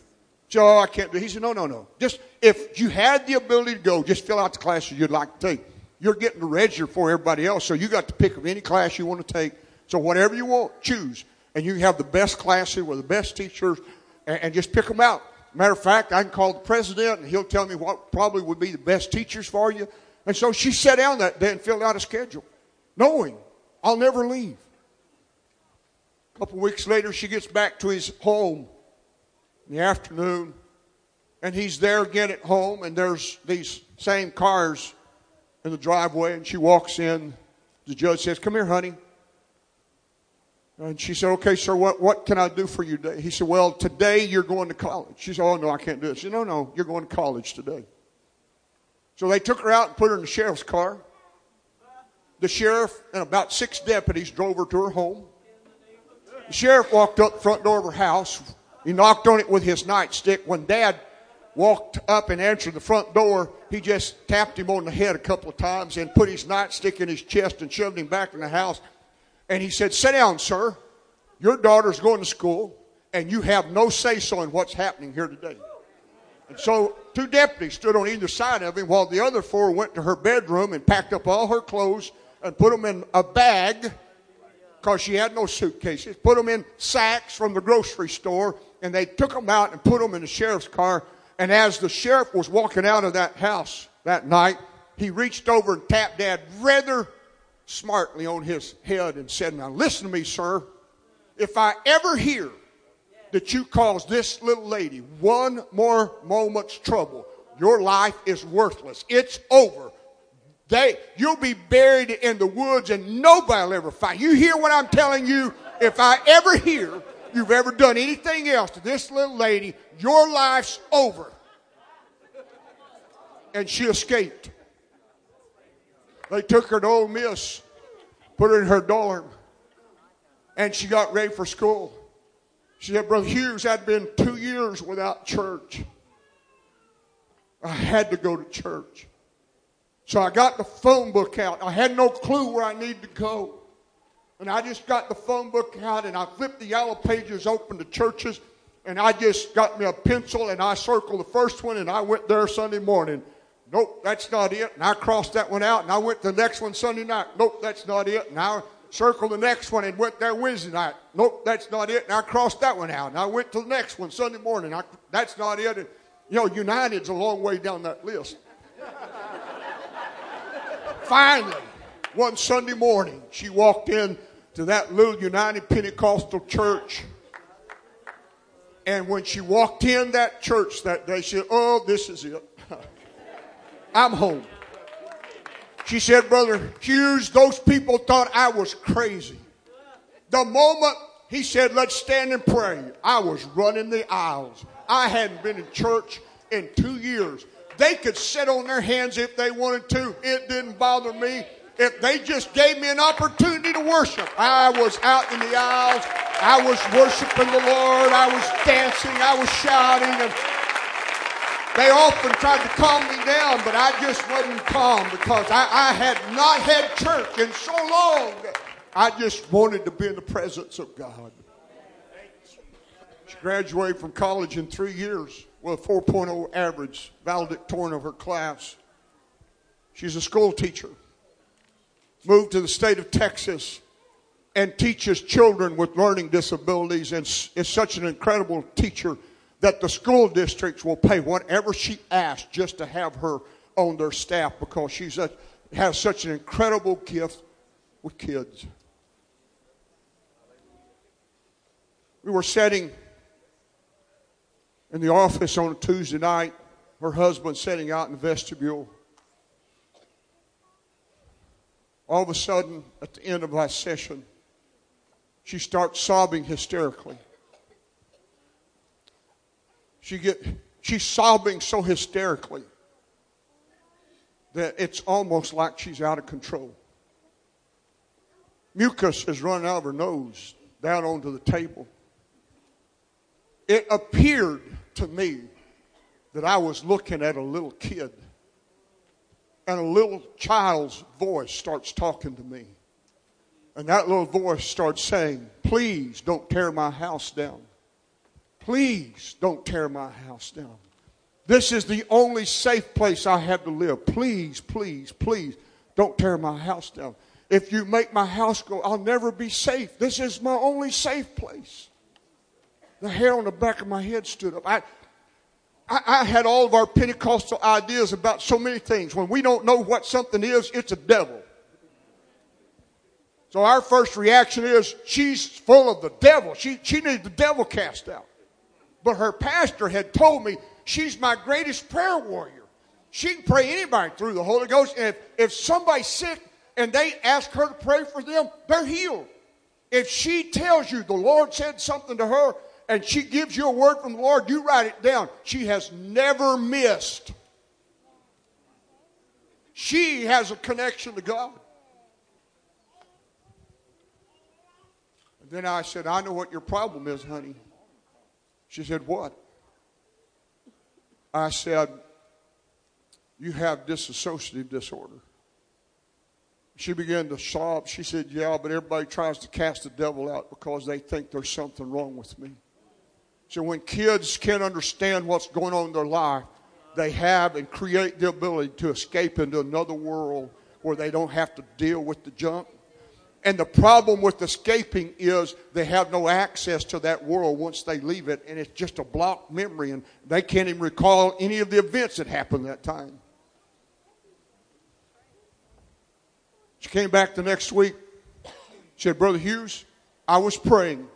Joe, oh, I can't do it. He said, no, no, no. Just if you had the ability to go, just fill out the classes you'd like to take. You're getting the register for everybody else, so you got to pick of any class you want to take. So whatever you want, choose. And you have the best classes with the best teachers, and, and just pick them out. Matter of fact, I can call the president, and he'll tell me what probably would be the best teachers for you. And so she sat down that day and filled out a schedule, knowing I'll never leave. A couple weeks later, she gets back to his home in the afternoon, and he's there again at home, and there's these same cars in the driveway, and she walks in. The judge says, Come here, honey. And she said, Okay, sir, what, what can I do for you today? He said, Well, today you're going to college. She said, Oh, no, I can't do it. She said, No, no, you're going to college today. So they took her out and put her in the sheriff's car. The sheriff and about six deputies drove her to her home. The sheriff walked up the front door of her house, he knocked on it with his nightstick. When Dad walked up and answered the front door, he just tapped him on the head a couple of times and put his nightstick in his chest and shoved him back in the house. And he said, Sit down, sir. Your daughter's going to school, and you have no say so in what's happening here today. And so two deputies stood on either side of him while the other four went to her bedroom and packed up all her clothes and put them in a bag because she had no suitcases, put them in sacks from the grocery store, and they took them out and put them in the sheriff's car. And as the sheriff was walking out of that house that night, he reached over and tapped Dad rather smartly on his head and said, Now listen to me, sir. If I ever hear that you caused this little lady one more moment's trouble, your life is worthless. It's over. They, you'll be buried in the woods and nobody will ever find you. hear what I'm telling you? If I ever hear you've ever done anything else to this little lady, your life's over. And she escaped. They took her to Ole Miss, put her in her dorm, and she got ready for school. She said, Brother Hughes, I'd been two years without church. I had to go to church. So I got the phone book out. I had no clue where I needed to go. And I just got the phone book out and I flipped the yellow pages open to churches and I just got me a pencil and I circled the first one and I went there Sunday morning. Nope, that's not it. And I crossed that one out and I went to the next one Sunday night. Nope, that's not it. And I circled the next one and went there Wednesday night. Nope, that's not it. And I crossed that one out. And I went to the next one Sunday morning. I, that's not it. And, you know, United's a long way down that list. Finally, one Sunday morning, she walked in to that little United Pentecostal church. And when she walked in that church that day, she said, Oh, this is it. I'm home. She said, Brother Hughes, those people thought I was crazy. The moment he said, Let's stand and pray, I was running the aisles. I hadn't been in church in two years. They could sit on their hands if they wanted to. It didn't bother me. If they just gave me an opportunity to worship, I was out in the aisles. I was worshiping the Lord. I was dancing. I was shouting. And they often tried to calm me down, but I just wasn't calm because I, I had not had church in so long. I just wanted to be in the presence of God. She graduated from college in three years with a 4.0 average, valedictorian of her class. She's a school teacher. Moved to the state of Texas and teaches children with learning disabilities and is such an incredible teacher that the school districts will pay whatever she asks just to have her on their staff because she has such an incredible gift with kids. We were sitting in the office on a Tuesday night, her husband sitting out in the vestibule. All of a sudden, at the end of our session, she starts sobbing hysterically. She get, she's sobbing so hysterically that it's almost like she's out of control. Mucus is running out of her nose down onto the table. It appeared to me that I was looking at a little kid. And a little child's voice starts talking to me. And that little voice starts saying, Please don't tear my house down. Please don't tear my house down. This is the only safe place I have to live. Please, please, please don't tear my house down. If you make my house go, I'll never be safe. This is my only safe place. The hair on the back of my head stood up. I, I, I, had all of our Pentecostal ideas about so many things. When we don't know what something is, it's a devil. So our first reaction is she's full of the devil. She, she needs the devil cast out. But her pastor had told me she's my greatest prayer warrior. She can pray anybody through the Holy Ghost. And if, if somebody's sick and they ask her to pray for them, they're healed. If she tells you the Lord said something to her and she gives you a word from the Lord, you write it down. She has never missed. She has a connection to God. And then I said, I know what your problem is, honey. She said, What? I said, You have dissociative disorder. She began to sob. She said, Yeah, but everybody tries to cast the devil out because they think there's something wrong with me. So when kids can't understand what's going on in their life, they have and create the ability to escape into another world where they don't have to deal with the junk. And the problem with escaping is they have no access to that world once they leave it, and it's just a blocked memory, and they can't even recall any of the events that happened that time. She came back the next week. She said, Brother Hughes, I was praying,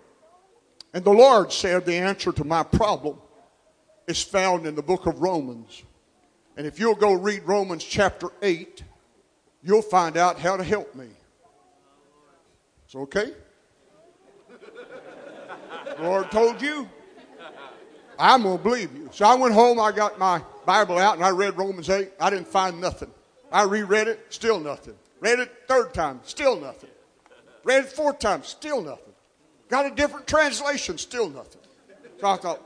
and the Lord said the answer to my problem is found in the book of Romans. And if you'll go read Romans chapter 8, you'll find out how to help me. It's okay? the Lord told you. I'm going to believe you. So I went home, I got my Bible out, and I read Romans 8. I didn't find nothing. I reread it, still nothing. Read it third time, still nothing. Read it fourth time, still nothing. Got a different translation, still nothing. So I thought,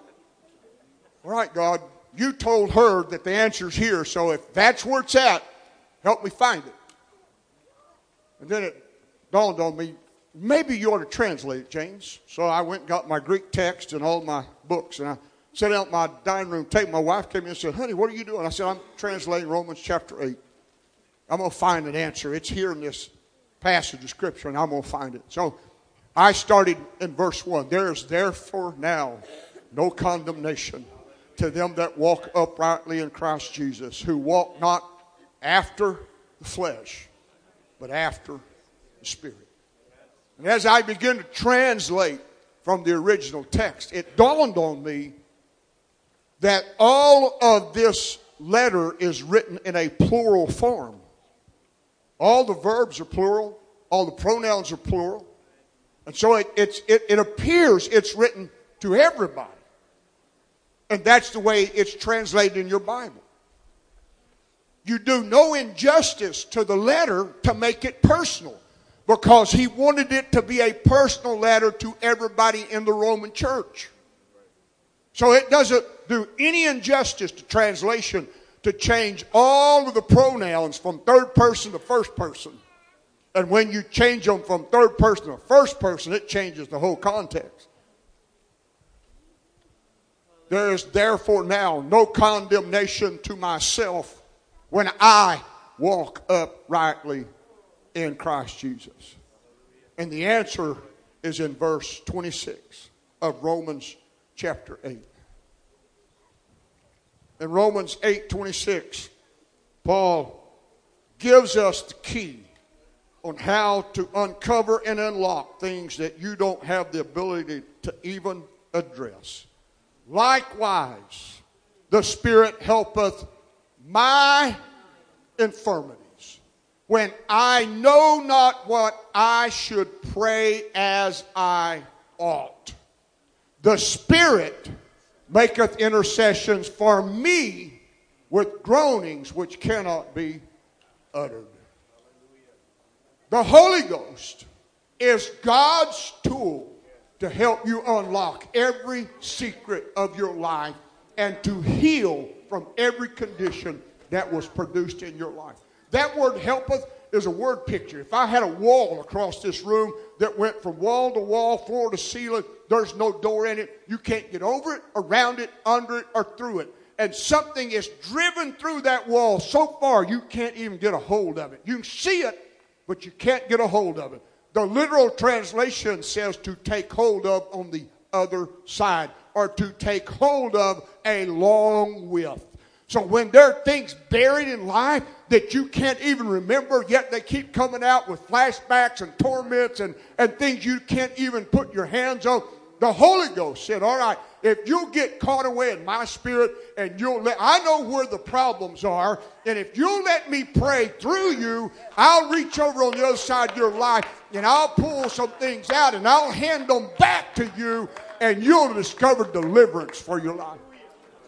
all right, God, you told her that the answer's here, so if that's where it's at, help me find it. And then it dawned on me, maybe you ought to translate it, James. So I went and got my Greek text and all my books, and I sat out my dining room table. My wife came in and said, honey, what are you doing? I said, I'm translating Romans chapter 8. I'm going to find an answer. It's here in this passage of Scripture, and I'm going to find it. So I started in verse 1. There is therefore now no condemnation to them that walk uprightly in Christ Jesus, who walk not after the flesh, but after the Spirit. And as I begin to translate from the original text, it dawned on me that all of this letter is written in a plural form. All the verbs are plural, all the pronouns are plural. And so it, it, it appears it's written to everybody. And that's the way it's translated in your Bible. You do no injustice to the letter to make it personal because he wanted it to be a personal letter to everybody in the Roman church. So it doesn't do any injustice to translation to change all of the pronouns from third person to first person. And when you change them from third person to first person, it changes the whole context. There is therefore now no condemnation to myself when I walk uprightly in Christ Jesus. And the answer is in verse 26 of Romans chapter 8. In Romans 8 26, Paul gives us the key on how to uncover and unlock things that you don't have the ability to even address. Likewise, the Spirit helpeth my infirmities when I know not what I should pray as I ought. The Spirit maketh intercessions for me with groanings which cannot be uttered. The Holy Ghost is God's tool to help you unlock every secret of your life and to heal from every condition that was produced in your life. That word helpeth is a word picture. If I had a wall across this room that went from wall to wall, floor to ceiling, there's no door in it. You can't get over it, around it, under it, or through it. And something is driven through that wall so far you can't even get a hold of it. You can see it, but you can't get a hold of it. The literal translation says to take hold of on the other side or to take hold of along with. So when there are things buried in life that you can't even remember, yet they keep coming out with flashbacks and torments and, and things you can't even put your hands on, the Holy Ghost said, All right, if you'll get caught away in my spirit and you'll let, I know where the problems are, and if you'll let me pray through you, I'll reach over on the other side of your life and I'll pull some things out and I'll hand them back to you, and you'll discover deliverance for your life.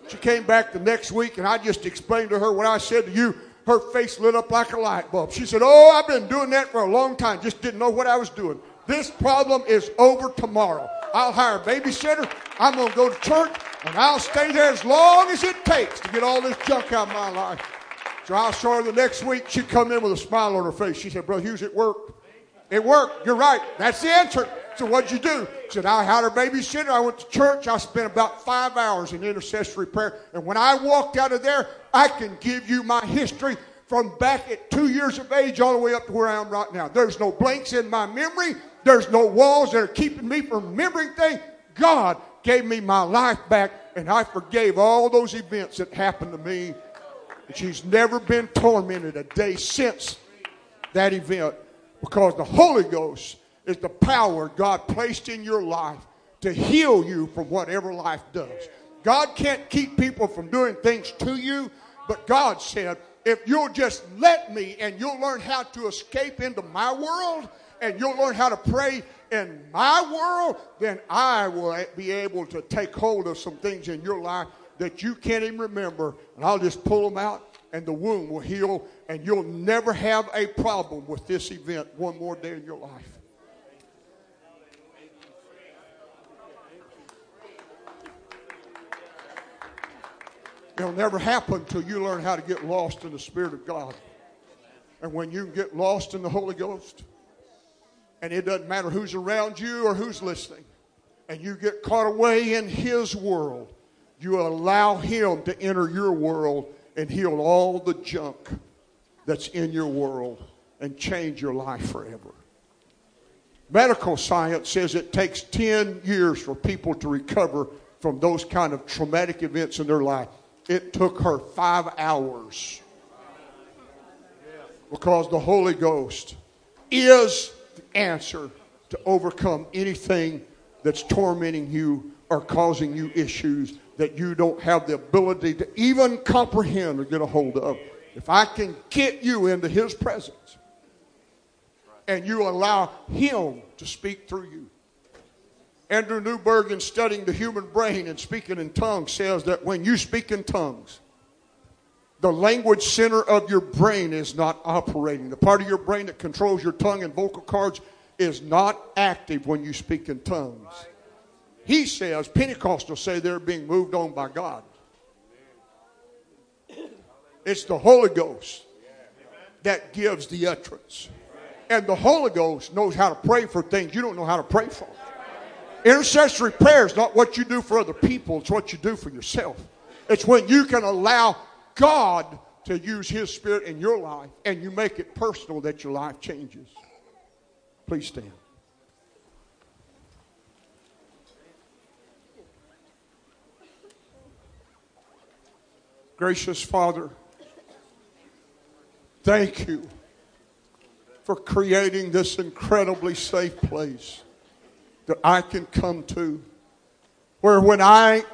She came back the next week, and I just explained to her what I said to you. Her face lit up like a light bulb. She said, Oh, I've been doing that for a long time, just didn't know what I was doing. This problem is over tomorrow. I'll hire a babysitter. I'm going to go to church. And I'll stay there as long as it takes to get all this junk out of my life. So I saw her the next week. She come in with a smile on her face. She said, Brother Hughes, it worked. It worked. You're right. That's the answer. So what'd you do? She said, I had her babysitter. I went to church. I spent about five hours in intercessory prayer. And when I walked out of there, I can give you my history from back at two years of age all the way up to where I am right now. There's no blanks in my memory. There's no walls that are keeping me from remembering things. God gave me my life back, and I forgave all those events that happened to me. And she's never been tormented a day since that event because the Holy Ghost is the power God placed in your life to heal you from whatever life does. God can't keep people from doing things to you, but God said, if you'll just let me and you'll learn how to escape into my world and you'll learn how to pray in my world, then I will be able to take hold of some things in your life that you can't even remember. And I'll just pull them out and the wound will heal and you'll never have a problem with this event one more day in your life. It'll never happen until you learn how to get lost in the Spirit of God. And when you get lost in the Holy Ghost, and it doesn't matter who's around you or who's listening, and you get caught away in His world, you allow Him to enter your world and heal all the junk that's in your world and change your life forever. Medical science says it takes 10 years for people to recover from those kind of traumatic events in their life. It took her five hours because the Holy Ghost is the answer to overcome anything that's tormenting you or causing you issues that you don't have the ability to even comprehend or get a hold of. If I can get you into His presence and you allow Him to speak through you, Andrew Newberg, in studying the human brain and speaking in tongues, says that when you speak in tongues, the language center of your brain is not operating. The part of your brain that controls your tongue and vocal cords is not active when you speak in tongues. He says, Pentecostals say they're being moved on by God. It's the Holy Ghost that gives the utterance. And the Holy Ghost knows how to pray for things you don't know how to pray for. Intercessory prayer is not what you do for other people, it's what you do for yourself. It's when you can allow God to use His Spirit in your life and you make it personal that your life changes. Please stand. Gracious Father, thank you for creating this incredibly safe place that I can come to where when I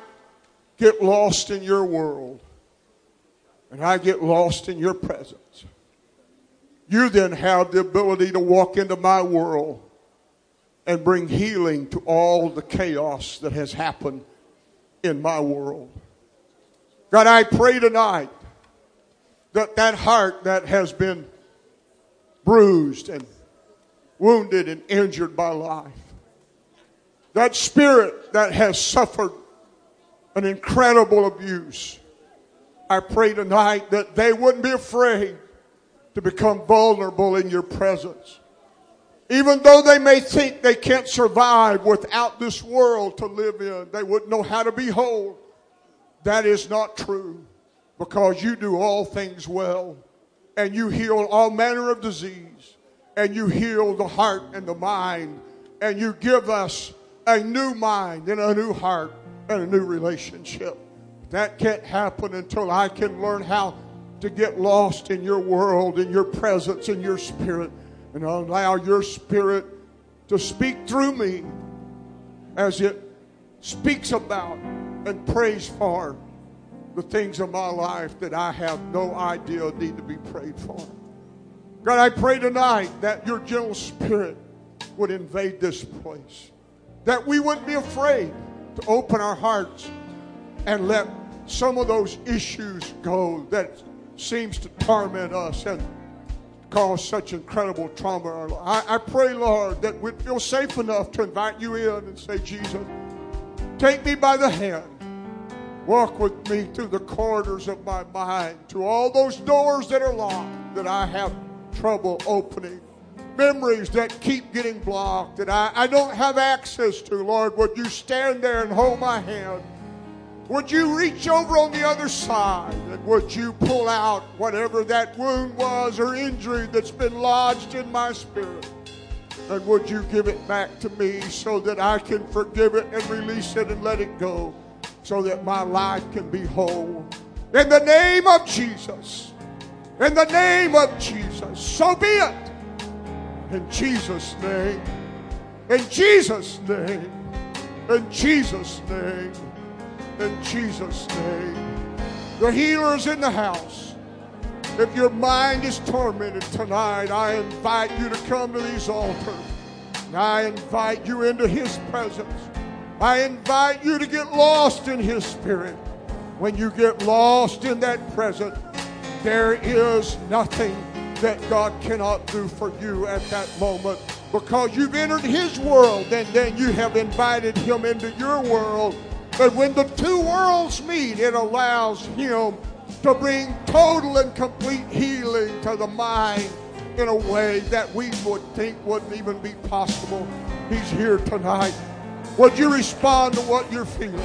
get lost in your world and I get lost in your presence, you then have the ability to walk into my world and bring healing to all the chaos that has happened in my world. God, I pray tonight that that heart that has been bruised and wounded and injured by life, that spirit that has suffered an incredible abuse, I pray tonight that they wouldn't be afraid to become vulnerable in your presence. Even though they may think they can't survive without this world to live in, they wouldn't know how to be whole. That is not true because you do all things well and you heal all manner of disease and you heal the heart and the mind and you give us a new mind and a new heart and a new relationship. That can't happen until I can learn how to get lost in your world, in your presence, in your spirit, and allow your spirit to speak through me as it speaks about and prays for the things of my life that I have no idea need to be prayed for. God, I pray tonight that your gentle spirit would invade this place that we wouldn't be afraid to open our hearts and let some of those issues go that seems to torment us and cause such incredible trauma. I, I pray, Lord, that we'd feel safe enough to invite you in and say, Jesus, take me by the hand Walk with me through the corridors of my mind to all those doors that are locked that I have trouble opening. Memories that keep getting blocked that I, I don't have access to. Lord, would you stand there and hold my hand? Would you reach over on the other side and would you pull out whatever that wound was or injury that's been lodged in my spirit? And would you give it back to me so that I can forgive it and release it and let it go so that my life can be whole? In the name of Jesus. In the name of Jesus. So be it. In Jesus' name. In Jesus' name. In Jesus' name. In Jesus' name. The healer is in the house. If your mind is tormented tonight, I invite you to come to these altars. I invite you into His presence. I invite you to get lost in His Spirit. When you get lost in that presence, there is nothing that God cannot do for you at that moment because you've entered His world and then you have invited Him into your world. But when the two worlds meet, it allows Him to bring total and complete healing to the mind in a way that we would think wouldn't even be possible. He's here tonight. Would you respond to what you're feeling?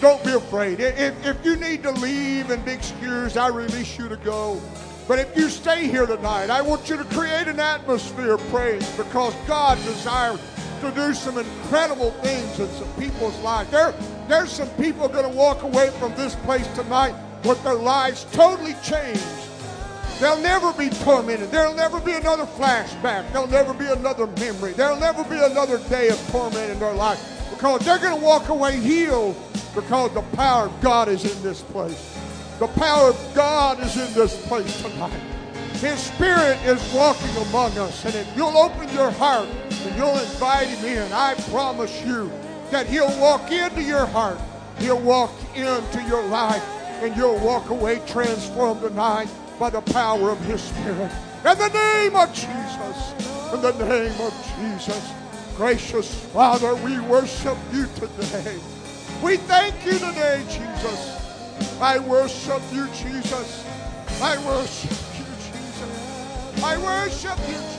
Don't be afraid. If, if you need to leave and be excused, I release you to go. But if you stay here tonight, I want you to create an atmosphere of praise because God desires to do some incredible things in some people's lives. There, there's some people going to walk away from this place tonight with their lives totally changed. They'll never be tormented. There'll never be another flashback. There'll never be another memory. There'll never be another day of torment in their life because they're going to walk away healed because the power of God is in this place. The power of God is in this place tonight. His Spirit is walking among us. And if you'll open your heart and you'll invite Him in, I promise you that He'll walk into your heart. He'll walk into your life and you'll walk away transformed tonight by the power of His Spirit. In the name of Jesus, in the name of Jesus, gracious Father, we worship you today. We thank you today, Jesus. I worship you, Jesus. I worship you, Jesus. I worship you, Jesus.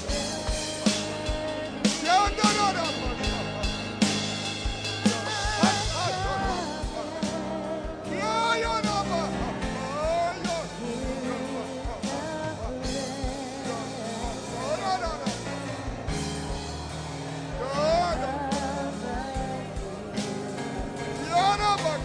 Bak